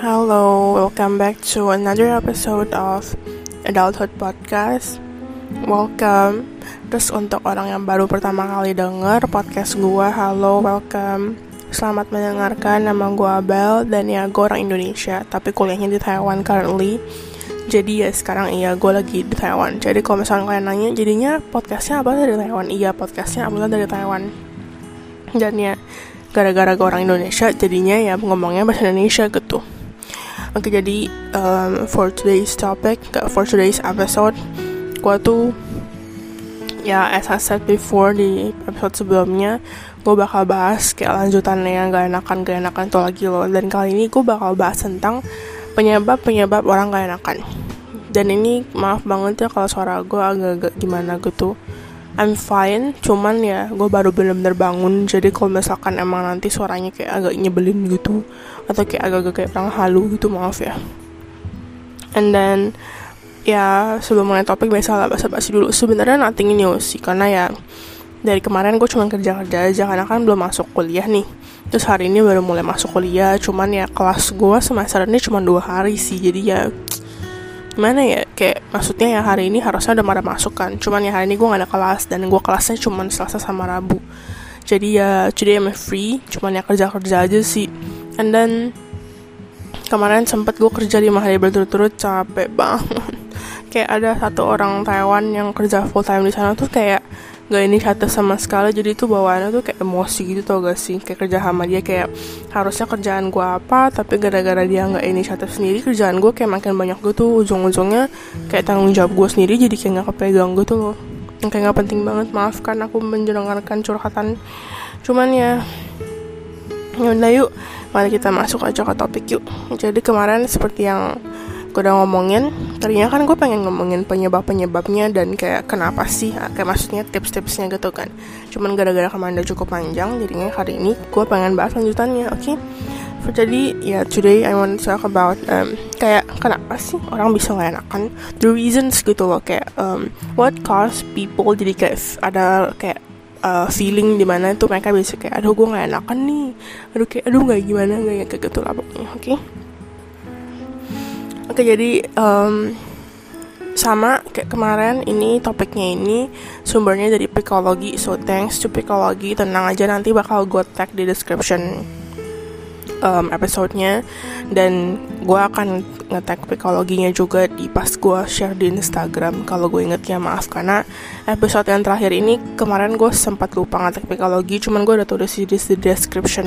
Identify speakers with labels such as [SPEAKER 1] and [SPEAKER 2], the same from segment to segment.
[SPEAKER 1] Hello, welcome back to another episode of Adulthood Podcast. Welcome. Terus untuk orang yang baru pertama kali denger podcast gue, halo, welcome. Selamat mendengarkan, nama gue Abel dan ya gue orang Indonesia, tapi kuliahnya di Taiwan currently. Jadi ya sekarang iya gue lagi di Taiwan. Jadi kalau misalnya kalian nanya, jadinya podcastnya apa dari Taiwan? Iya podcastnya apa dari Taiwan. Dan ya gara-gara gue orang Indonesia, jadinya ya ngomongnya bahasa Indonesia gitu. Oke jadi um, for today's topic, for today's episode, gue tuh ya as I said before di episode sebelumnya, gue bakal bahas kayak lanjutannya yang gak enakan gak enakan itu lagi loh. Dan kali ini gue bakal bahas tentang penyebab-penyebab orang gak enakan. Dan ini maaf banget ya kalau suara gue agak-agak gimana gitu. I'm fine, cuman ya gue baru bener-bener bangun. Jadi kalau misalkan emang nanti suaranya kayak agak nyebelin gitu Atau kayak agak-agak kayak orang halu gitu, maaf ya. And then ya sebelum mulai topik biasa lah basa-basi dulu. Sebenarnya nothing new sih, karena ya dari kemarin gue cuma kerja-kerja aja karena kan belum masuk kuliah nih. Terus hari ini baru mulai masuk kuliah cuman ya kelas gue semester ini cuma dua hari sih. Jadi ya gimana ya kayak maksudnya ya hari ini harusnya udah pada masuk kan. Cuman ya hari ini gue gak ada kelas dan gue kelasnya cuma selasa sama rabu. Jadi ya today I'm free cuman ya kerja kerja aja sih. And then kemarin sempet gue kerja lima hari berturut-turut capek banget. Kayak ada satu orang Taiwan yang kerja full time di sana tuh kayak gak inisiatif sama sekali jadi itu bawaannya tuh kayak emosi gitu tau gak sih? Kayak kerja sama dia kayak harusnya kerjaan gue apa tapi gara-gara dia gak inisiatif sendiri kerjaan gue kayak makin banyak gitu. Ujung-ujungnya kayak tanggung jawab gue sendiri jadi kayak gak kepegang gitu loh. Yang kayak gak penting banget maafkan aku mendengarkan curhatan. Cuman ya yaudah yuk mari kita masuk aja ke topik yuk. Jadi kemarin seperti yang gue udah ngomongin tadinya kan gue pengen ngomongin penyebab penyebabnya dan kayak kenapa sih kayak maksudnya tips-tipsnya gitu kan cuman gara-gara kemarin udah cukup panjang jadinya hari ini gue pengen bahas lanjutannya oke okay? jadi ya yeah, today I want to talk about um, kayak kenapa sih orang bisa nggak enakan the reasons gitu loh kayak um, what cause people jadi kayak ada kayak uh, feeling di mana tuh mereka bisa kayak aduh gue nggak enakan nih aduh kayak aduh nggak gimana nggak kayak gitu lah pokoknya oke okay? Oke jadi um, sama kayak kemarin ini topiknya ini sumbernya dari psikologi. So thanks to psikologi. Tenang aja nanti bakal gue tag di description um, episodenya. Dan gue akan nge-tag psikologinya juga di pas gue share di Instagram kalau gue inget ya maaf karena episode yang terakhir ini kemarin gue sempat lupa nge-tag psikologi cuman gue udah tulis di description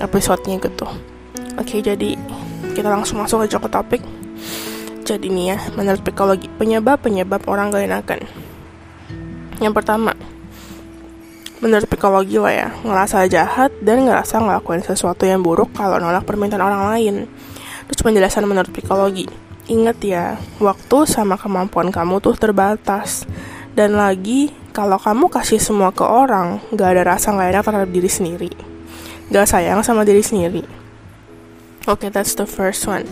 [SPEAKER 1] episodenya gitu. Oke okay, jadi kita langsung masuk aja ke topik. Jadi nih ya menurut psikologi penyebab penyebab orang gak enakan yang pertama menurut psikologi lah ya ngerasa jahat dan ngerasa ngelakuin sesuatu yang buruk kalau nolak permintaan orang lain. Terus penjelasan menurut psikologi ingat ya waktu sama kemampuan kamu tuh terbatas. Dan lagi kalau kamu kasih semua ke orang gak ada rasa gak enak terhadap diri sendiri. Gak sayang sama diri sendiri Oke, okay, that's the first one.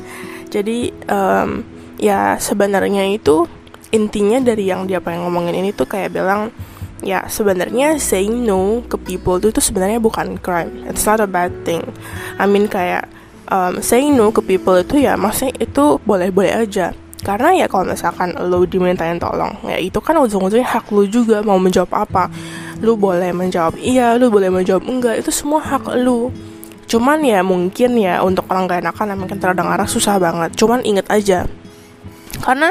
[SPEAKER 1] Jadi um, ya sebenarnya itu intinya dari yang dia pengen ngomongin ini tuh kayak bilang ya sebenarnya saying no ke people itu tuh sebenarnya bukan crime. It's not a bad thing. I mean kayak um, saying no ke people itu ya maksudnya itu boleh-boleh aja. Karena ya kalau misalkan lo dimintain tolong, ya itu kan ujung-ujungnya hak lo juga mau menjawab apa. Lo boleh menjawab iya, lo boleh menjawab enggak, itu semua hak lo Cuman ya mungkin ya untuk orang gak enakan mungkin terdengar susah banget. Cuman inget aja. Karena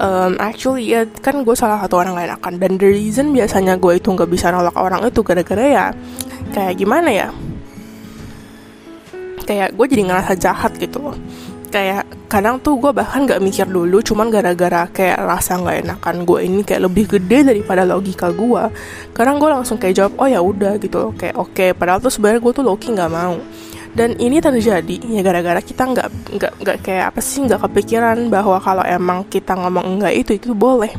[SPEAKER 1] um, actually ya kan gue salah satu orang gak enakan dan the reason biasanya gue itu nggak bisa nolak orang itu gara-gara ya kayak gimana ya kayak gue jadi ngerasa jahat gitu loh kayak kadang tuh gue bahkan gak mikir dulu cuman gara-gara kayak rasa nggak enakan gue ini kayak lebih gede daripada logika gue kadang gue langsung kayak jawab oh ya udah gitu loh kayak oke okay. padahal tuh sebenarnya gue tuh Loki nggak mau dan ini terjadi ya gara-gara kita nggak nggak nggak kayak apa sih nggak kepikiran bahwa kalau emang kita ngomong enggak itu itu boleh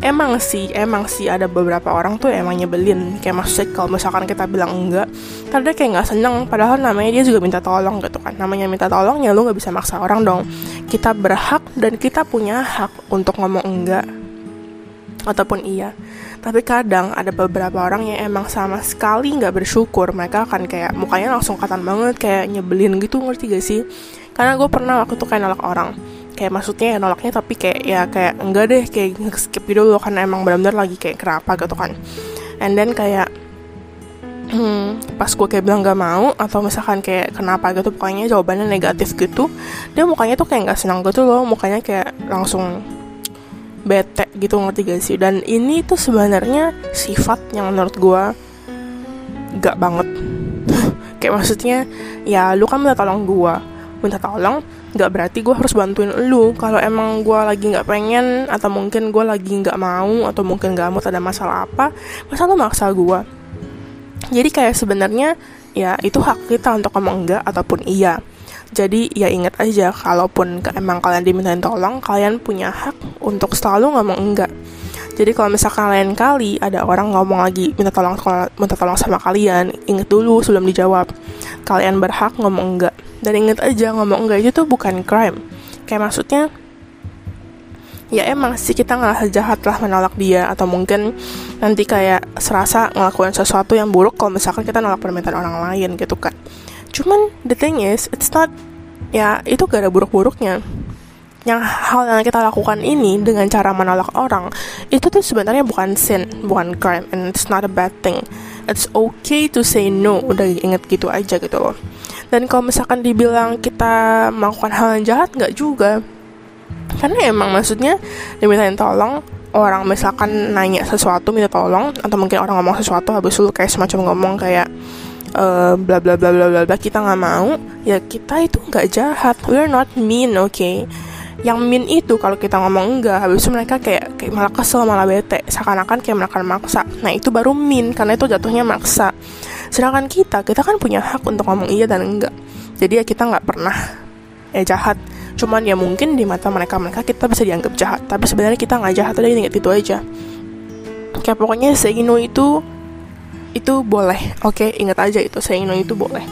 [SPEAKER 1] emang sih emang sih ada beberapa orang tuh emang nyebelin. Kayak maksudnya kalau misalkan kita bilang enggak karena kayak nggak seneng. Padahal namanya dia juga minta tolong gitu kan. Namanya minta tolong ya lu nggak bisa maksa orang dong. Kita berhak dan kita punya hak untuk ngomong enggak. Ataupun iya. Tapi kadang ada beberapa orang yang emang sama sekali nggak bersyukur. Mereka akan kayak mukanya langsung katan banget kayak nyebelin gitu. Ngerti gak sih? Karena gue pernah waktu itu kayak nolak orang kayak maksudnya ya nolaknya tapi kayak ya kayak enggak deh kayak skip gitu loh karena emang benar-benar lagi kayak kenapa gitu kan. And then kayak hmm, pas gue kayak bilang gak mau atau misalkan kayak kenapa gitu pokoknya jawabannya negatif gitu dia mukanya tuh kayak nggak senang gitu loh mukanya kayak langsung bete gitu ngerti gak sih? Dan ini tuh sebenarnya sifat yang menurut gue gak banget. Kayak maksudnya ya lu kan minta tolong gue minta tolong nggak berarti gue harus bantuin lu. Kalau emang gue lagi nggak pengen atau mungkin gue lagi nggak mau atau mungkin gak mau ada masalah apa masa lu maksa gue jadi kayak sebenarnya ya itu hak kita untuk ngomong enggak ataupun iya. Jadi ya ingat aja kalaupun emang kalian dimintain tolong kalian punya hak untuk selalu ngomong enggak jadi kalau misalkan lain kali ada orang ngomong lagi minta tolong minta tolong sama kalian ingat dulu sebelum dijawab. Kalian berhak ngomong enggak dan inget aja ngomong enggak itu tuh bukan crime. Kayak maksudnya ya emang sih kita ngerasa jahat lah menolak dia. Atau mungkin nanti kayak serasa ngelakuin sesuatu yang buruk kalau misalkan kita nolak permintaan orang lain gitu kan. Cuman the thing is it's not ya itu gak ada buruk-buruknya. Yang hal yang kita lakukan ini dengan cara menolak orang itu tuh sebenarnya bukan sin bukan crime and it's not a bad thing. It's okay to say no. Udah inget gitu aja gitu. loh dan kalau misalkan dibilang kita melakukan hal yang jahat nggak juga. Karena emang maksudnya dimintain tolong orang misalkan nanya sesuatu minta tolong atau mungkin orang ngomong sesuatu habis itu kayak semacam ngomong kayak uh, bla bla bla bla bla bla kita nggak mau ya kita itu nggak jahat. We're not mean oke okay? yang mean itu kalau kita ngomong enggak habis itu mereka kayak kayak malah kesel malah bete. Seakan-akan kayak mereka maksa. Nah itu baru mean karena itu jatuhnya maksa sedangkan kita kita kan punya hak untuk ngomong iya dan enggak. Jadi ya kita nggak pernah ya jahat. Cuman ya mungkin di mata mereka mereka kita bisa dianggap jahat. Tapi sebenarnya kita nggak jahat udah ingat itu aja. Kayak pokoknya say no itu itu boleh. Oke okay? ingat aja itu. Say no itu boleh.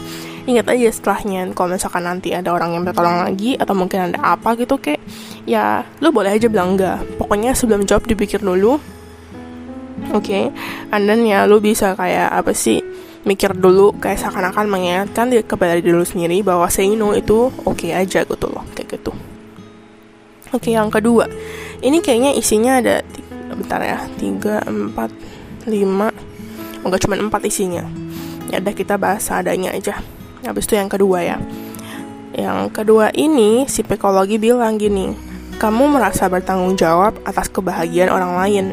[SPEAKER 1] Ingat aja setelahnya. Kalau misalkan nanti ada orang yang minta tolong lagi atau mungkin ada apa gitu kayak ya lu boleh aja bilang enggak. Pokoknya sebelum jawab dipikir dulu. Oke. Okay? and then ya lu bisa kayak apa sih mikir dulu kayak seakan-akan mengingatkan kepada diri sendiri bahwa say no itu oke okay aja gitu loh kayak gitu. Oke okay, yang kedua. Ini kayaknya isinya ada bentar ya tiga empat lima. Enggak cuma empat isinya. Ya udah kita bahas adanya aja. Habis itu yang kedua ya. Yang kedua ini si psikologi bilang gini kamu merasa bertanggung jawab atas kebahagiaan orang lain.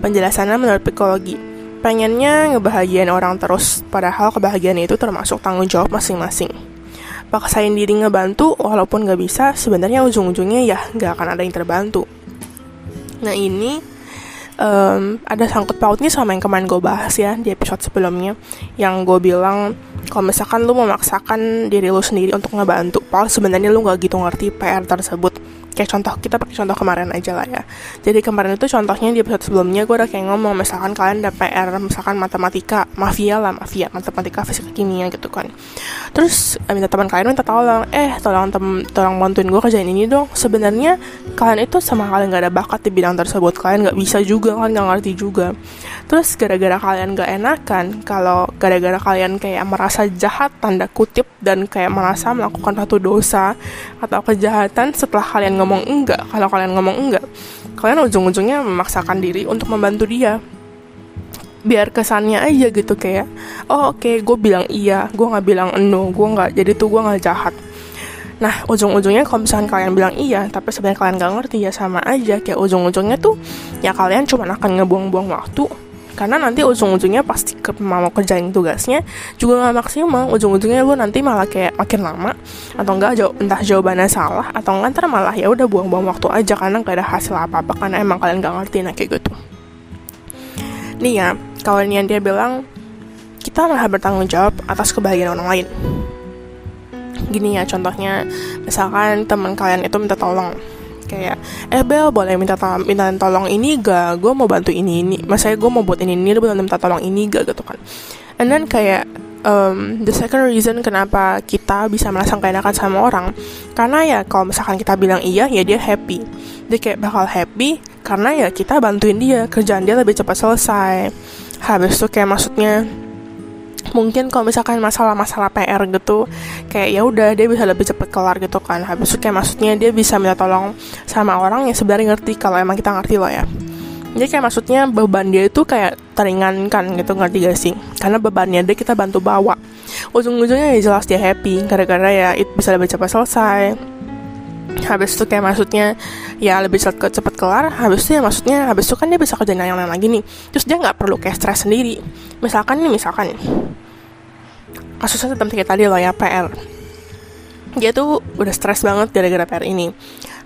[SPEAKER 1] Penjelasannya menurut psikologi pengennya ngebahagiain orang terus, padahal kebahagiaan itu termasuk tanggung jawab masing-masing. Paksain diri ngebantu, walaupun gak bisa, sebenarnya ujung-ujungnya ya gak akan ada yang terbantu. Nah ini um, ada sangkut pautnya sama yang kemarin gue bahas ya di episode sebelumnya, yang gue bilang kalau misalkan lu memaksakan diri lu sendiri untuk ngebantu, padahal sebenarnya lu gak gitu ngerti PR tersebut kayak contoh kita pakai contoh kemarin aja lah ya. Jadi kemarin itu contohnya di episode sebelumnya gue udah kayak ngomong misalkan kalian ada PR misalkan matematika mafia lah mafia matematika fisika kimia gitu kan. Terus eh, minta teman kalian minta tolong eh tolong tem tolong bantuin gue kerjain ini dong. Sebenarnya kalian itu sama kalian gak ada bakat di bidang tersebut. Kalian gak bisa juga kalian gak ngerti juga. Terus gara-gara kalian gak enakan kalau gara-gara kalian kayak merasa jahat tanda kutip dan kayak merasa melakukan satu dosa atau kejahatan setelah kalian ngomong enggak kalau kalian ngomong enggak kalian ujung-ujungnya memaksakan diri untuk membantu dia. Biar kesannya aja gitu kayak oh oke okay, gue bilang iya gue nggak bilang no gue nggak jadi tuh gue nggak jahat. Nah ujung-ujungnya kalau misalkan kalian bilang iya tapi sebenarnya kalian nggak ngerti ya sama aja kayak ujung-ujungnya tuh ya kalian cuma akan ngebuang-buang waktu karena nanti ujung-ujungnya pasti ke, mau kerjain tugasnya juga nggak maksimal. Ujung-ujungnya lu nanti malah kayak makin lama atau enggak jauh entah jawabannya salah atau enggak ntar malah ya udah buang-buang waktu aja karena gak ada hasil apa-apa karena emang kalian gak ngerti nah kayak gitu. Nih ya kawan yang dia bilang kita malah bertanggung jawab atas kebahagiaan orang lain. Gini ya contohnya misalkan teman kalian itu minta tolong kayak eh Bel boleh minta to minta tolong ini gak gue mau bantu ini ini. Masanya gue mau buat ini ini boleh minta tolong ini gak gitu kan. And then kayak um, the second reason kenapa kita bisa merasa enakan sama orang karena ya kalau misalkan kita bilang iya ya dia happy. Dia kayak bakal happy karena ya kita bantuin dia kerjaan dia lebih cepat selesai. Habis itu kayak maksudnya mungkin kalau misalkan masalah-masalah PR gitu kayak ya udah dia bisa lebih cepet kelar gitu kan. Habis itu kayak maksudnya dia bisa minta tolong sama orang yang sebenarnya ngerti kalau emang kita ngerti loh ya. Jadi kayak maksudnya beban dia itu kayak teringankan gitu ngerti gak sih? Karena bebannya dia kita bantu bawa. Ujung-ujungnya ya jelas dia happy gara-gara ya itu bisa lebih cepat selesai. Habis itu kayak maksudnya ya lebih cepet, cepet kelar habis itu ya maksudnya habis itu kan dia bisa kerjain yang lain lagi nih. Terus dia nggak perlu kayak stres sendiri. Misalkan nih misalkan kasusnya tentang kayak tadi loh ya PR dia tuh udah stres banget gara-gara PR ini.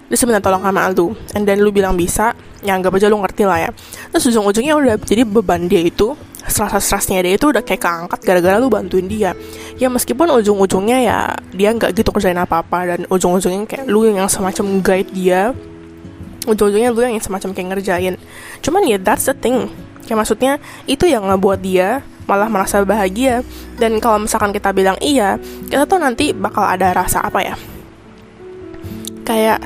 [SPEAKER 1] Dia sebenarnya tolong sama lu and then lu bilang bisa ya anggap aja lu ngerti lah ya. Terus ujung-ujungnya udah jadi beban dia itu stres-stresnya dia itu udah kayak keangkat gara-gara lu bantuin dia. Ya meskipun ujung-ujungnya ya dia nggak gitu kerjain apa-apa dan ujung-ujungnya kayak lu yang semacam guide dia ujung-ujungnya lu yang semacam kayak ngerjain. Cuman ya that's the thing kayak maksudnya itu yang ngebuat dia malah merasa bahagia. Dan kalau misalkan kita bilang iya kita tuh nanti bakal ada rasa apa ya? Kayak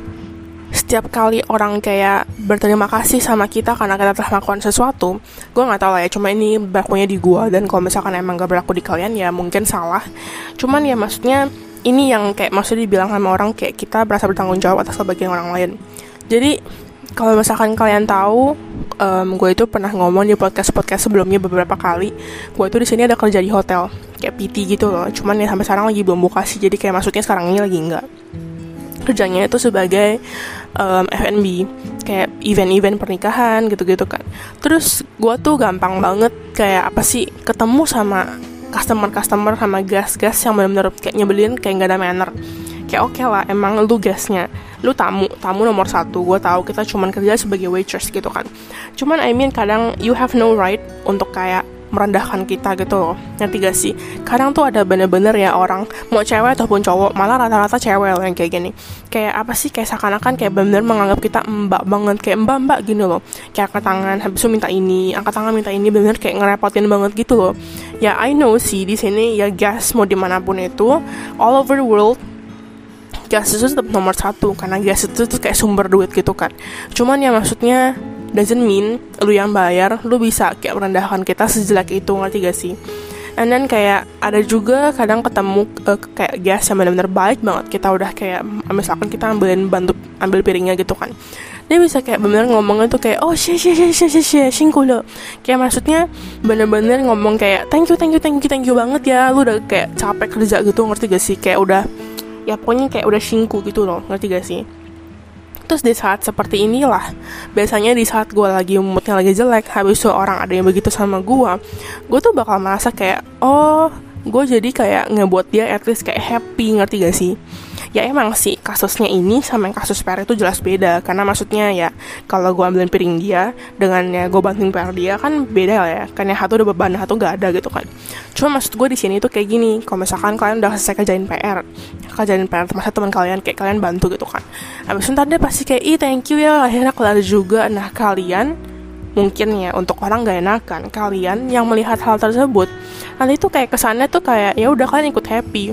[SPEAKER 1] setiap kali orang kayak berterima kasih sama kita karena kita telah melakukan sesuatu gue nggak tahu lah ya cuma ini berlakunya di gue dan kalau misalkan emang gak berlaku di kalian ya mungkin salah. Cuman ya maksudnya ini yang kayak maksudnya dibilang sama orang kayak kita berasa bertanggung jawab atas kebahagiaan orang lain. Jadi kalau misalkan kalian tahu um, gue itu pernah ngomong di podcast podcast sebelumnya beberapa kali. Gue itu di sini ada kerja di hotel kayak PT gitu loh. Cuman ya sampai sekarang lagi belum buka sih. Jadi kayak maksudnya sekarang ini lagi enggak. Kerjanya itu sebagai um, F&B kayak event-event pernikahan gitu-gitu kan. Terus gue tuh gampang banget kayak apa sih ketemu sama customer-customer sama gas-gas yang benar-benar kayak nyebelin kayak nggak ada manner. Kayak oke okay lah emang lu gasnya lu tamu tamu nomor satu gue tahu kita cuman kerja sebagai waitress gitu kan. Cuman I mean kadang you have no right untuk kayak merendahkan kita gitu loh. Ngerti gak sih? Kadang tuh ada bener-bener ya orang mau cewek ataupun cowok malah rata-rata cewek loh yang kayak gini. Kayak apa sih? Kayak seakan-akan kayak bener-bener menganggap kita mbak banget kayak mbak mbak gini loh. Kayak angkat tangan habis itu minta ini angkat tangan minta ini bener-bener kayak ngerepotin banget gitu loh. Ya I know sih di sini ya gas mau di mana pun itu all over the world gas itu tetap nomor satu karena gas itu tuh kayak sumber duit gitu kan. Cuman ya maksudnya doesn't mean lu yang bayar lu bisa kayak merendahkan kita sejelek itu ngerti gak sih? And then kayak ada juga kadang ketemu uh, kayak gas yang benar-benar baik banget kita udah kayak misalkan kita ambilin bantu ambil piringnya gitu kan. Dia bisa kayak bener ngomongnya tuh kayak oh sih sih sih sih sih singku lo. Kayak maksudnya bener-bener ngomong kayak thank you thank you thank you thank you banget ya lu udah kayak capek kerja gitu ngerti gak sih? Kayak udah ya pokoknya kayak udah singku gitu loh ngerti gak sih Terus di saat seperti inilah, biasanya di saat gue lagi moodnya lagi jelek, habis itu orang ada yang begitu sama gue, gue tuh bakal merasa kayak, oh, gue jadi kayak ngebuat dia at least kayak happy, ngerti gak sih? ya emang sih kasusnya ini sama yang kasus PR itu jelas beda karena maksudnya ya kalau gue ambilin piring dia dengan ya gue bantuin PR dia kan beda lah ya kan yang satu udah beban satu gak ada gitu kan cuma maksud gue di sini tuh kayak gini kalau misalkan kalian udah selesai kerjain PR kerjain PR masa teman kalian kayak kalian bantu gitu kan. Habis itu ntar dia pasti kayak ih thank you ya akhirnya kelar juga. Nah kalian mungkin ya untuk orang gak enakan kalian yang melihat hal tersebut nanti tuh kayak kesannya tuh kayak ya udah kalian ikut happy.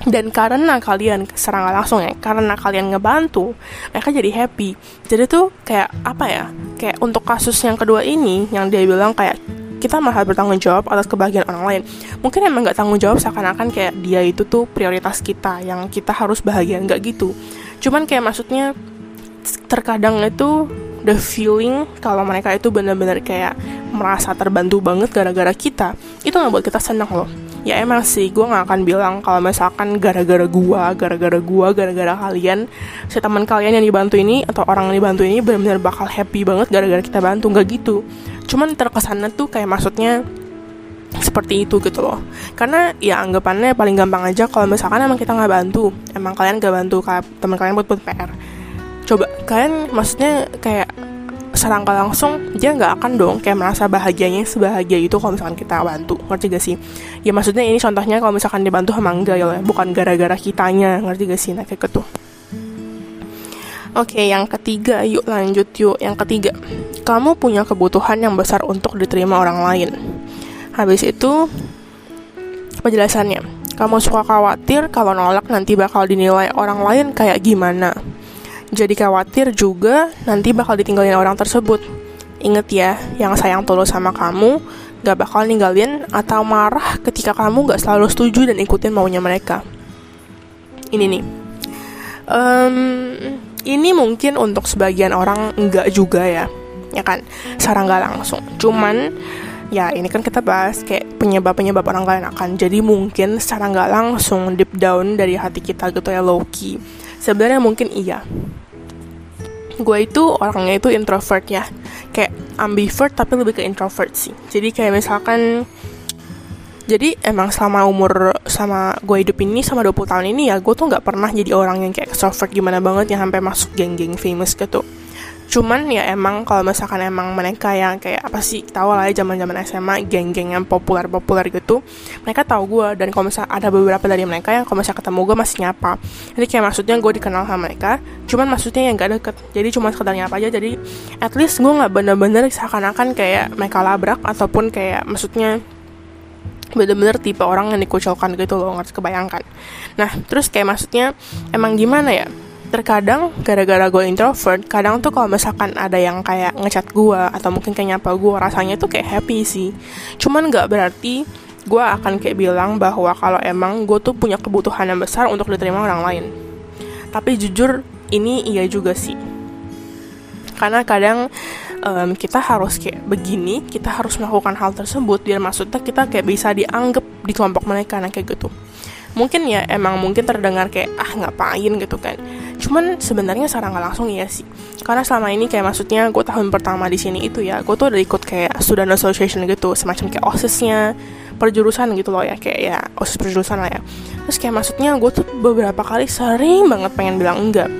[SPEAKER 1] Dan karena kalian serang langsung ya karena kalian ngebantu mereka jadi happy. Jadi tuh kayak apa ya kayak untuk kasus yang kedua ini yang dia bilang kayak kita malah bertanggung jawab atas kebahagiaan orang lain. Mungkin emang nggak tanggung jawab seakan-akan kayak dia itu tuh prioritas kita yang kita harus bahagia nggak gitu. Cuman kayak maksudnya terkadang itu the feeling kalau mereka itu benar-benar kayak merasa terbantu banget gara-gara kita itu nggak buat kita senang loh ya emang sih gue nggak akan bilang kalau misalkan gara-gara gua gara-gara gua gara-gara kalian si teman kalian yang dibantu ini atau orang yang dibantu ini benar-benar bakal happy banget gara-gara kita bantu nggak gitu. Cuman terkesannya tuh kayak maksudnya seperti itu gitu loh. Karena ya anggapannya paling gampang aja kalau misalkan emang kita nggak bantu emang kalian gak bantu teman kalian buat buat PR coba kalian maksudnya kayak serangka langsung dia nggak akan dong kayak merasa bahagianya sebahagia itu kalau misalkan kita bantu ngerti gak sih ya maksudnya ini contohnya kalau misalkan dibantu sama enggak ya bukan gara-gara kitanya ngerti gak sih nah kayak gitu Oke, yang ketiga, yuk lanjut yuk. Yang ketiga, kamu punya kebutuhan yang besar untuk diterima orang lain. Habis itu, penjelasannya. Kamu suka khawatir kalau nolak nanti bakal dinilai orang lain kayak gimana jadi khawatir juga nanti bakal ditinggalin orang tersebut. Ingat ya, yang sayang tulus sama kamu gak bakal ninggalin atau marah ketika kamu gak selalu setuju dan ikutin maunya mereka. Ini nih, um, ini mungkin untuk sebagian orang enggak juga ya, ya kan? Secara nggak langsung. Cuman ya ini kan kita bahas kayak penyebab-penyebab orang lain akan jadi mungkin secara nggak langsung deep down dari hati kita gitu ya low key sebenarnya mungkin iya gue itu orangnya itu introvert ya. Kayak ambivert tapi lebih ke introvert sih. Jadi kayak misalkan jadi emang selama umur sama gue hidup ini sama 20 tahun ini ya gue tuh nggak pernah jadi orang yang kayak extrovert gimana banget yang sampai masuk geng-geng famous gitu cuman ya emang kalau misalkan emang mereka yang kayak apa sih tahu lah ya zaman zaman SMA geng-geng yang populer populer gitu mereka tahu gue dan kalau misalnya ada beberapa dari mereka yang kalau misalnya ketemu gue masih nyapa. Jadi kayak maksudnya gue dikenal sama mereka cuman maksudnya yang gak deket. Jadi cuma sekedar nyapa aja. Jadi at least gue nggak bener-bener seakan-akan kayak mereka labrak ataupun kayak maksudnya bener-bener tipe orang yang dikucilkan gitu loh. Nggak kebayangkan. Nah terus kayak maksudnya emang gimana ya terkadang gara-gara gue introvert kadang tuh kalau misalkan ada yang kayak ngechat gue atau mungkin kayak nyapa gue rasanya tuh kayak happy sih. Cuman nggak berarti gue akan kayak bilang bahwa kalau emang gue tuh punya kebutuhan yang besar untuk diterima orang lain. Tapi jujur ini iya juga sih. Karena kadang um, kita harus kayak begini kita harus melakukan hal tersebut biar maksudnya kita kayak bisa dianggap di kelompok mereka nah kayak gitu mungkin ya emang mungkin terdengar kayak ah ngapain? gitu kan. Cuman sebenarnya secara nggak langsung ya sih. Karena selama ini kayak maksudnya gue tahun pertama di sini itu ya gue tuh udah ikut kayak student association gitu semacam kayak osisnya perjurusan gitu loh ya kayak ya osis perjurusan lah ya. Terus kayak maksudnya gue tuh beberapa kali sering banget pengen bilang enggak.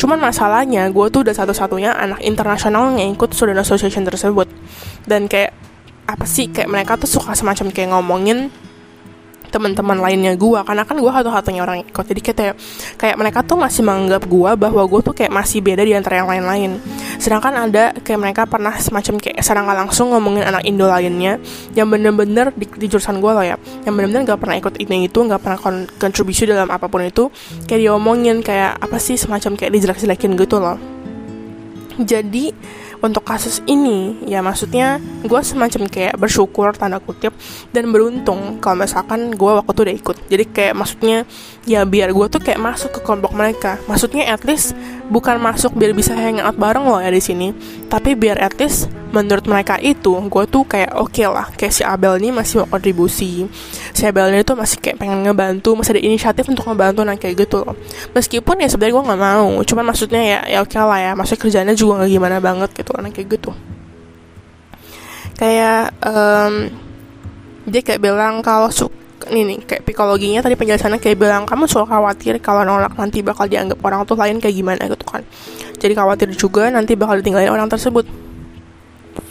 [SPEAKER 1] Cuman masalahnya gue tuh udah satu-satunya anak internasional yang ikut student association tersebut. Dan kayak apa sih kayak mereka tuh suka semacam kayak ngomongin teman-teman lainnya gue karena kan gue satu-satunya orang ikut. Jadi kayak kayak mereka tuh masih menganggap gue bahwa gue tuh kayak masih beda di antara yang lain-lain. Sedangkan ada kayak mereka pernah semacam kayak serang langsung ngomongin anak Indo lainnya yang bener-bener di, di jurusan gue loh ya yang bener-bener gak pernah ikut ini itu gak pernah kon kontribusi dalam apa pun itu kayak diomongin kayak apa sih semacam kayak dijelek-jelekin gitu loh. Jadi untuk kasus ini. Ya maksudnya gue semacam kayak bersyukur tanda kutip dan beruntung kalau misalkan gue waktu itu udah ikut. Jadi kayak maksudnya ya biar gue tuh kayak masuk ke kelompok mereka. Maksudnya at least bukan masuk biar bisa hangout bareng loh ya di sini. Tapi biar at least menurut mereka itu gue tuh kayak oke okay lah kayak si Abel ini masih mau kontribusi. Si Abel ini tuh masih kayak pengen ngebantu masih ada inisiatif untuk ngebantu nah kayak gitu loh. Meskipun ya sebenarnya gue nggak mau cuman maksudnya ya ya oke okay lah ya maksudnya kerjanya juga nggak gimana banget gitu nah kayak gitu. Kayak um, dia kayak bilang kalau su ini nih kayak psikologinya tadi penjelasannya kayak bilang kamu suka khawatir kalau nolak nanti bakal dianggap orang tuh lain kayak gimana gitu kan. Jadi khawatir juga nanti bakal ditinggalin orang tersebut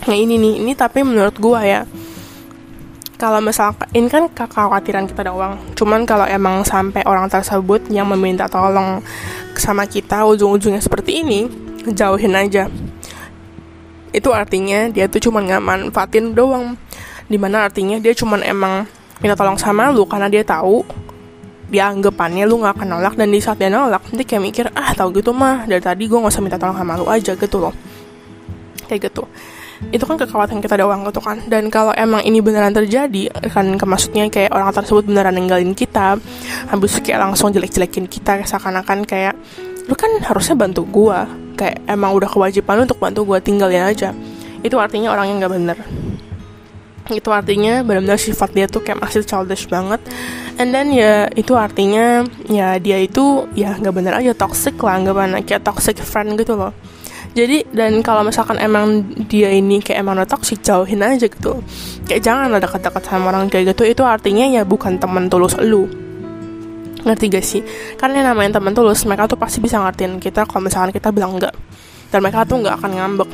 [SPEAKER 1] nah ini nih ini tapi menurut gua ya kalau misalkan ini kan kekhawatiran kita doang. Cuman kalau emang sampai orang tersebut yang meminta tolong sama kita ujung-ujungnya seperti ini jauhin aja. Itu artinya dia tuh cuma nggak manfaatin doang. Di mana artinya dia cuma emang minta tolong sama lu karena dia tahu dia anggapannya lu nggak akan nolak dan di saat dia nolak nanti kayak mikir ah tau gitu mah dari tadi gue nggak usah minta tolong sama lu aja gitu loh. Kayak gitu itu kan kekhawatiran kita doang gitu kan. Dan kalau emang ini beneran terjadi kan maksudnya kayak orang tersebut beneran ninggalin kita habis kayak langsung jelek-jelekin kita seakan-akan kayak lu kan harusnya bantu gue kayak emang udah kewajiban untuk bantu gue tinggalin aja. Itu artinya orang yang nggak bener. Itu artinya benar-benar sifat dia tuh kayak masih childish banget. And then ya itu artinya ya dia itu ya nggak bener aja toxic lah nggak benar kayak toxic friend gitu loh jadi dan kalau misalkan emang dia ini kayak emang udah toxic jauhin aja gitu. Kayak jangan ada dekat-dekat sama orang kayak gitu. Itu artinya ya bukan teman tulus lu. Ngerti gak sih? Karena yang namanya teman tulus mereka tuh pasti bisa ngertiin kita kalau misalkan kita bilang enggak. Dan mereka tuh nggak akan ngambek.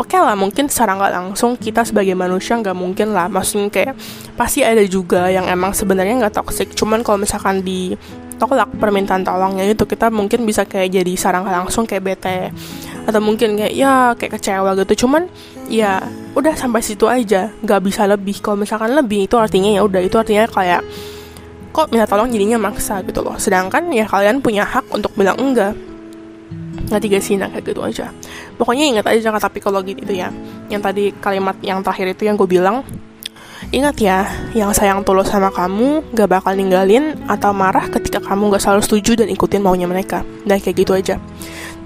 [SPEAKER 1] Oke okay lah mungkin secara nggak langsung kita sebagai manusia nggak mungkin lah. Maksudnya kayak pasti ada juga yang emang sebenarnya nggak toxic. Cuman kalau misalkan di tolak permintaan tolongnya itu kita mungkin bisa kayak jadi sarang langsung kayak bete atau mungkin kayak ya kayak kecewa gitu. Cuman ya udah sampai situ aja. Nggak bisa lebih. Kalau misalkan lebih itu artinya ya udah. Itu artinya kayak kok minta tolong jadinya maksa gitu loh. Sedangkan ya kalian punya hak untuk bilang enggak. Nggak tiga sih? Kayak gitu aja. Pokoknya ingat aja jangan tapi psikologi itu ya. Yang tadi kalimat yang terakhir itu yang gue bilang Ingat ya, yang sayang tulus sama kamu gak bakal ninggalin atau marah ketika kamu gak selalu setuju dan ikutin maunya mereka. Dan kayak gitu aja.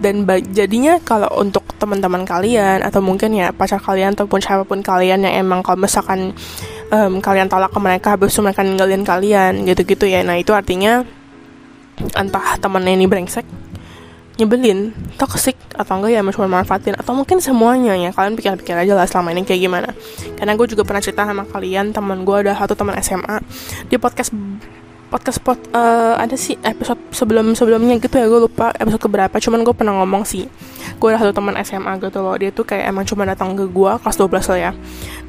[SPEAKER 1] Dan jadinya kalau untuk teman-teman kalian atau mungkin ya pacar kalian ataupun siapa pun kalian yang emang kalau misalkan um, kalian tolak ke mereka habis mereka ninggalin kalian gitu-gitu ya. Nah itu artinya entah temennya ini brengsek nyebelin, toxic atau enggak ya cuma manfaatin atau mungkin semuanya ya. Kalian pikir-pikir aja lah selama ini kayak gimana. Karena gue juga pernah cerita sama kalian teman gue ada satu teman SMA di podcast podcast pot uh, ada sih episode sebelum sebelumnya gitu ya gue lupa episode keberapa cuman gue pernah ngomong sih. Gue ada satu teman SMA gitu loh dia tuh kayak emang cuma datang ke gue kelas 12 lah ya.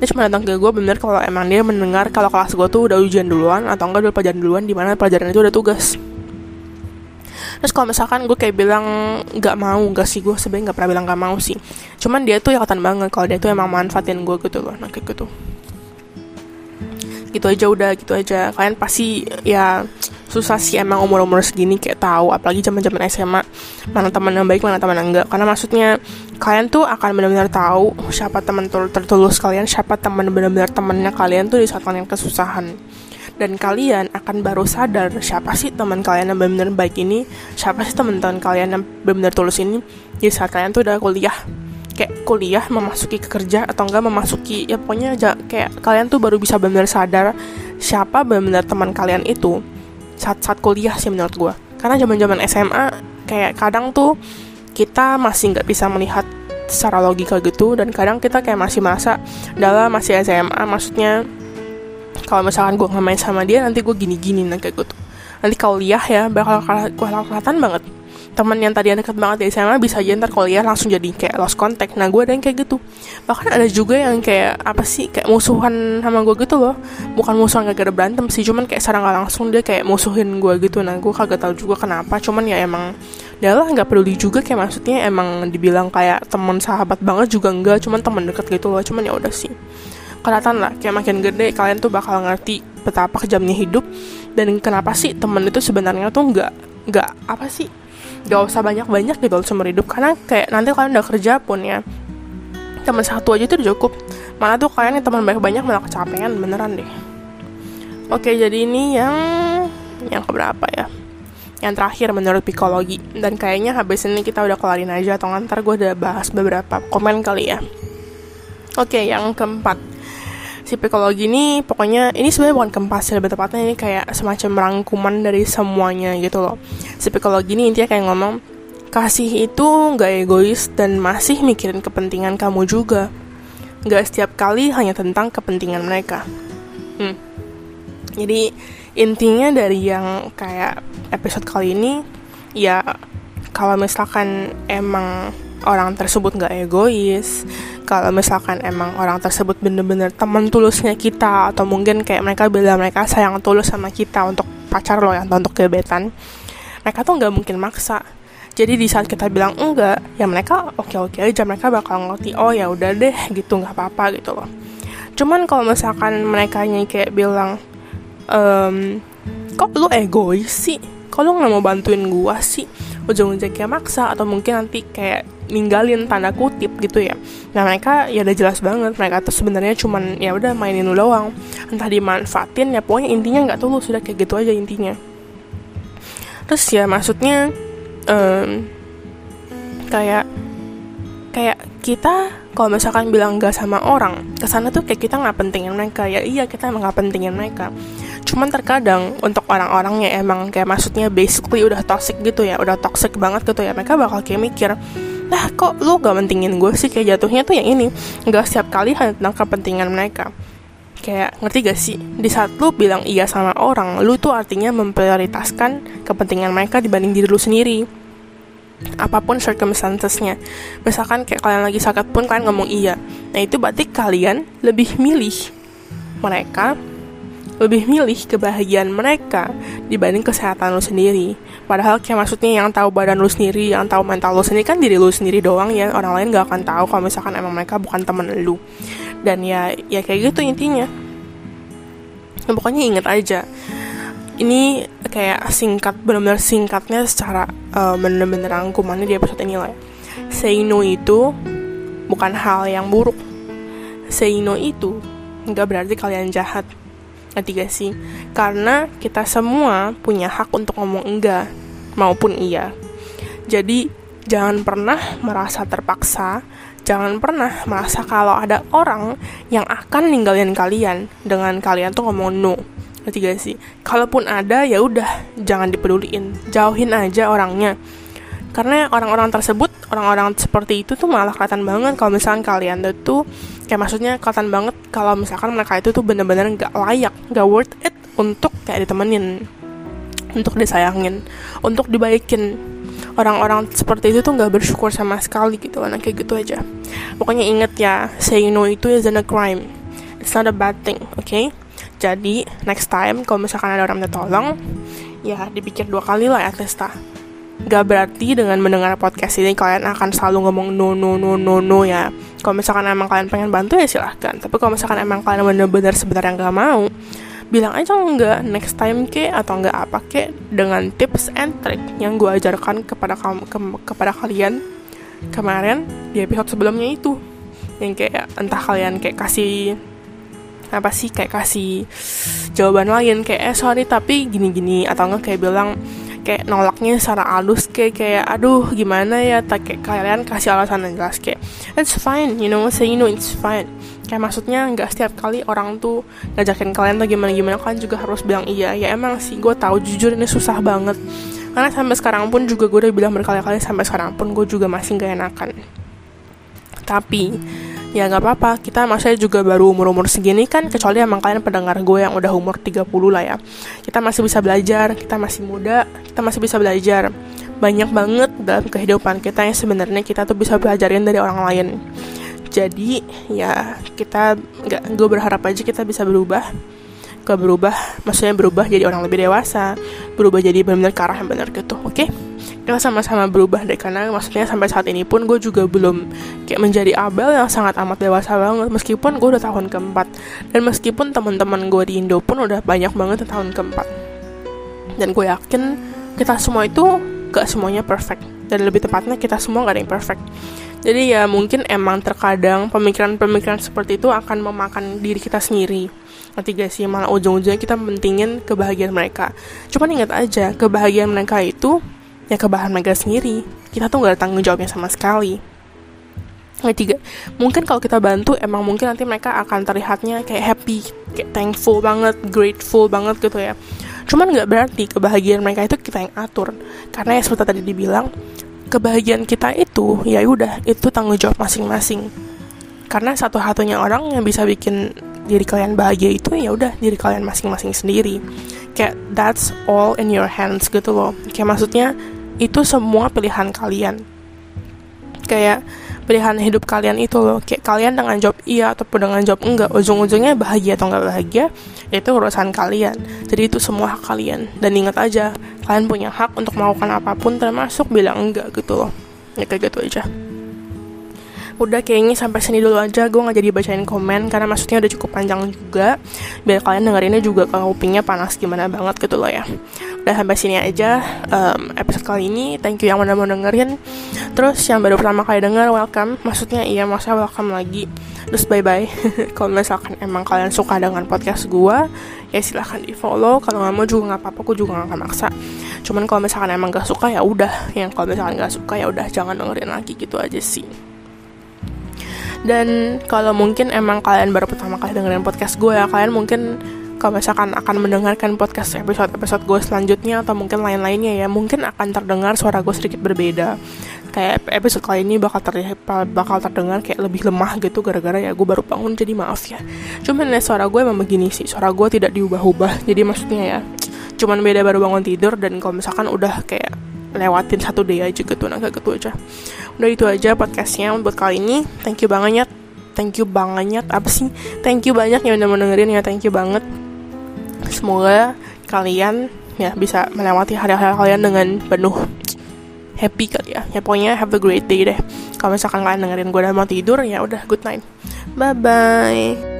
[SPEAKER 1] Dia cuma datang ke gue bener kalau emang dia mendengar kalau kelas gue tuh udah ujian duluan atau enggak udah pelajaran duluan di mana pelajaran itu udah tugas. Terus kalau misalkan gue kayak bilang nggak mau nggak sih gue sebenarnya nggak pernah bilang nggak mau sih. Cuman dia tuh kelihatan banget kalau dia tuh emang manfaatin gue gitu loh nah kayak gitu gitu aja udah gitu aja. Kalian pasti ya susah sih emang umur-umur segini kayak tahu apalagi zaman-zaman SMA mana teman yang baik mana teman yang enggak. Karena maksudnya kalian tuh akan benar-benar tahu siapa teman tertulus kalian siapa teman benar-benar temannya kalian tuh di saat kalian kesusahan. Dan kalian akan baru sadar siapa sih teman kalian yang benar-benar baik ini siapa sih teman-teman kalian yang benar-benar tulus ini di saat kalian tuh udah kuliah kayak kuliah memasuki ke kerja atau enggak memasuki ya pokoknya kayak kalian tuh baru bisa benar-benar sadar siapa benar-benar teman kalian itu saat saat kuliah sih menurut gue karena zaman zaman SMA kayak kadang tuh kita masih nggak bisa melihat secara logika gitu dan kadang kita kayak masih masa dalam masih SMA maksudnya kalau misalkan gue nggak main sama dia nanti gue gini-gini nanti kayak gitu. Nanti kalau liah ya bakal kelihatan banget teman yang tadi deket banget di SMA bisa aja ntar kuliah langsung jadi kayak lost contact. Nah gue ada yang kayak gitu. Bahkan ada juga yang kayak apa sih kayak musuhan sama gue gitu loh. Bukan musuhan gak ada berantem sih cuman kayak secara nggak langsung dia kayak musuhin gue gitu. Nah gue kagak tahu juga kenapa cuman ya emang dia lah nggak peduli juga. Kayak maksudnya emang dibilang kayak teman sahabat banget juga enggak cuman teman deket gitu loh. Cuman ya udah sih. Kelihatan lah kayak makin gede kalian tuh bakal ngerti betapa kejamnya hidup dan kenapa sih temen itu sebenarnya tuh nggak nggak apa sih nggak usah banyak banyak gitu seumur hidup. Karena kayak nanti kalian udah kerja pun ya teman satu aja tuh cukup. Mana tuh kalian yang teman banyak banyak malah kecapean beneran deh. Oke jadi ini yang yang keberapa ya? Yang terakhir menurut psikologi. Dan kayaknya habis ini kita udah kelarin aja atau ntar gue udah bahas beberapa komen kali ya. Oke yang keempat si psikologi ini pokoknya ini sebenarnya bukan kempas lebih tepatnya ini kayak semacam rangkuman dari semuanya gitu loh. Si psikologi ini intinya kayak ngomong kasih itu nggak egois dan masih mikirin kepentingan kamu juga. Nggak setiap kali hanya tentang kepentingan mereka. Hmm. jadi intinya dari yang kayak episode kali ini ya kalau misalkan emang orang tersebut nggak egois. Kalau misalkan emang orang tersebut bener-bener teman tulusnya kita atau mungkin kayak mereka bilang mereka sayang tulus sama kita untuk pacar lo yang untuk gebetan mereka tuh nggak mungkin maksa. Jadi di saat kita bilang enggak ya mereka oke oke aja mereka bakal ngerti oh ya udah deh gitu nggak apa apa gitu loh. Cuman kalau misalkan mereka kayak bilang ehm, kok lu egois sih? Kalau nggak mau bantuin gua sih? Ujung-ujungnya maksa atau mungkin nanti kayak ninggalin tanda kutip gitu ya. Nah mereka ya udah jelas banget mereka tuh sebenarnya cuman ya udah mainin lu doang. Entah dimanfaatin ya pokoknya intinya nggak tuh lu sudah kayak gitu aja intinya. Terus ya maksudnya um, kayak kayak kita kalau misalkan bilang gak sama orang ke sana tuh kayak kita nggak pentingin mereka. Ya iya kita emang nggak pentingin mereka. Cuman terkadang untuk orang-orang yang emang kayak maksudnya basically udah toxic gitu ya udah toxic banget gitu ya mereka bakal kayak mikir lah kok lu gak pentingin gue sih? Kayak jatuhnya tuh yang ini nggak setiap kali hanya tentang kepentingan mereka. Kayak ngerti gak sih? Di saat lu bilang iya sama orang lu tuh artinya memprioritaskan kepentingan mereka dibanding diri lu sendiri apa pun circumstancesnya misalkan kayak kalian lagi sakit pun kalian ngomong iya nah itu berarti kalian lebih milih mereka lebih milih kebahagiaan mereka dibanding kesehatan lu sendiri. Padahal kayak maksudnya yang tahu badan lu sendiri, yang tahu mental lu sendiri kan diri lu sendiri doang ya. Orang lain gak akan tahu kalau misalkan emang mereka bukan temen lu. Dan ya ya kayak gitu intinya. Nah, pokoknya inget aja. Ini kayak singkat benar-benar singkatnya secara uh, bener-bener rangkumannya di episode ini lah. Ya. No itu bukan hal yang buruk. Say no itu nggak berarti kalian jahat ngerti gak sih karena kita semua punya hak untuk ngomong enggak maupun iya jadi jangan pernah merasa terpaksa jangan pernah merasa kalau ada orang yang akan ninggalin kalian dengan kalian tuh ngomong no ngerti gak sih? Kalaupun ada ya udah jangan dipeduliin. Jauhin aja orangnya. Karena orang-orang tersebut orang-orang seperti itu tuh malah kelihatan banget kalau misalkan kalian tuh kayak maksudnya kelihatan banget kalau misalkan mereka itu tuh bener-bener nggak layak nggak worth it untuk kayak ditemenin untuk disayangin untuk dibaikin. Orang-orang seperti itu tuh nggak bersyukur sama sekali gitu kan kayak gitu aja. Pokoknya inget ya saying no itu isn't a crime. It's not a bad thing oke okay? Jadi next time kalau misalkan ada orang minta tolong ya dipikir dua kali lah at least Gak berarti dengan mendengar podcast ini kalian akan selalu ngomong no no no no no ya. Kalau misalkan emang kalian pengen bantu ya silahkan. Tapi kalau misalkan emang kalian bener-bener sebenarnya nggak mau, bilang aja enggak next time ke atau enggak apa ke dengan tips and trick yang gue ajarkan kepada kamu ke, kepada kalian kemarin di episode sebelumnya itu yang kayak entah kalian kayak kasih apa sih kayak kasih jawaban lain? Kayak eh sorry tapi gini-gini. Atau enggak kayak bilang kayak nolaknya secara halus kayak kayak aduh gimana ya? Tak kayak kalian kasih alasan yang jelas kayak it's fine you know say you know it's fine. Kayak maksudnya nggak setiap kali orang tuh ngajakin kalian tuh gimana gimana kalian juga harus bilang iya ya emang sih gue tahu jujur ini susah banget. Karena sampai sekarang pun juga gue udah bilang berkali-kali sampai sekarang pun gue juga masih gak enakan. Tapi ya nggak apa-apa. Kita maksudnya juga baru umur-umur segini kan kecuali emang kalian pendengar gue yang udah umur 30 lah ya. Kita masih bisa belajar kita masih muda kita masih bisa belajar. Banyak banget dalam kehidupan kita yang sebenarnya kita tuh bisa belajarin dari orang lain. Jadi ya kita nggak gue berharap aja kita bisa berubah. Ke berubah maksudnya berubah jadi orang lebih dewasa berubah jadi benar-benar ke arah yang benar gitu oke? okay? Kita sama-sama berubah deh karena maksudnya sampai saat ini pun gue juga belum kayak menjadi abel yang sangat amat dewasa banget. Meskipun gue udah tahun keempat dan meskipun teman-teman gue di Indo pun udah banyak banget di tahun keempat. Dan gue yakin kita semua itu gak semuanya perfect. Dan lebih tepatnya kita semua gak ada yang perfect. Jadi ya mungkin emang terkadang pemikiran-pemikiran seperti itu akan memakan diri kita sendiri. Nanti gak sih? Malah ujung-ujungnya kita mentingin kebahagiaan mereka. Cuman ingat aja kebahagiaan mereka itu ya kebahan mereka sendiri. Kita tuh gak ada tanggung jawabnya sama sekali. Ketiga mungkin kalau kita bantu emang mungkin nanti mereka akan terlihatnya kayak happy kayak thankful banget grateful banget gitu ya. Cuman nggak berarti kebahagiaan mereka itu kita yang atur. Karena ya seperti tadi dibilang kebahagiaan kita itu ya udah itu tanggung jawab masing-masing. Karena satu-satunya orang yang bisa bikin diri kalian bahagia itu ya udah diri kalian masing-masing sendiri. Kayak that's all in your hands gitu loh. Kayak maksudnya itu semua pilihan kalian. Kayak pilihan hidup kalian itu loh. Kayak kalian dengan job iya ataupun dengan job enggak. Ujung-ujungnya bahagia atau enggak bahagia itu urusan kalian. Jadi itu semua hak kalian. Dan ingat aja kalian punya hak untuk melakukan apa pun termasuk bilang enggak gitu loh. Ya kayak gitu aja udah kayaknya sampai sini dulu aja. Gue nggak jadi bacain komen karena maksudnya udah cukup panjang juga. Biar kalian dengerinnya juga kalau kupingnya panas gimana banget gitu loh ya. Udah sampai sini aja um, episode kali ini. Thank you yang udah mau dengerin. Terus yang baru pertama kali denger welcome. Maksudnya iya maksudnya welcome lagi. Terus bye bye kalau misalkan emang kalian suka dengan podcast gue ya silahkan di follow kalau nggak mau juga nggak apa-apa aku juga nggak akan maksa. Cuman kalau misalkan emang gak suka ya udah. Yang kalau misalkan gak suka ya udah jangan dengerin lagi. Gitu aja sih dan kalau mungkin emang kalian baru pertama kali dengerin podcast gue ya kalian mungkin kalau misalkan akan mendengarkan podcast episode-episode gue selanjutnya atau mungkin lain-lainnya ya mungkin akan terdengar suara gue sedikit berbeda. Kayak episode kali ini bakal terlihat bakal terdengar kayak lebih lemah gitu gara-gara ya gue baru bangun jadi maaf ya. Cuman ya suara gue emang begini sih suara gue tidak diubah-ubah. Jadi maksudnya ya cuman beda baru bangun tidur dan kalau misalkan udah kayak lewatin satu day aja gitu. Nah gitu aja. Udah itu aja podcastnya buat kali ini. Thank you banget. Thank you banget. Apa sih? Thank you banyak yang udah mendengarin ya. Thank you banget. Semoga kalian ya bisa melewati hari-hari kalian dengan penuh happy kali ya. Ya pokoknya have a great day deh. Kalau misalkan kalian dengerin gue udah mau tidur ya udah good night. Bye bye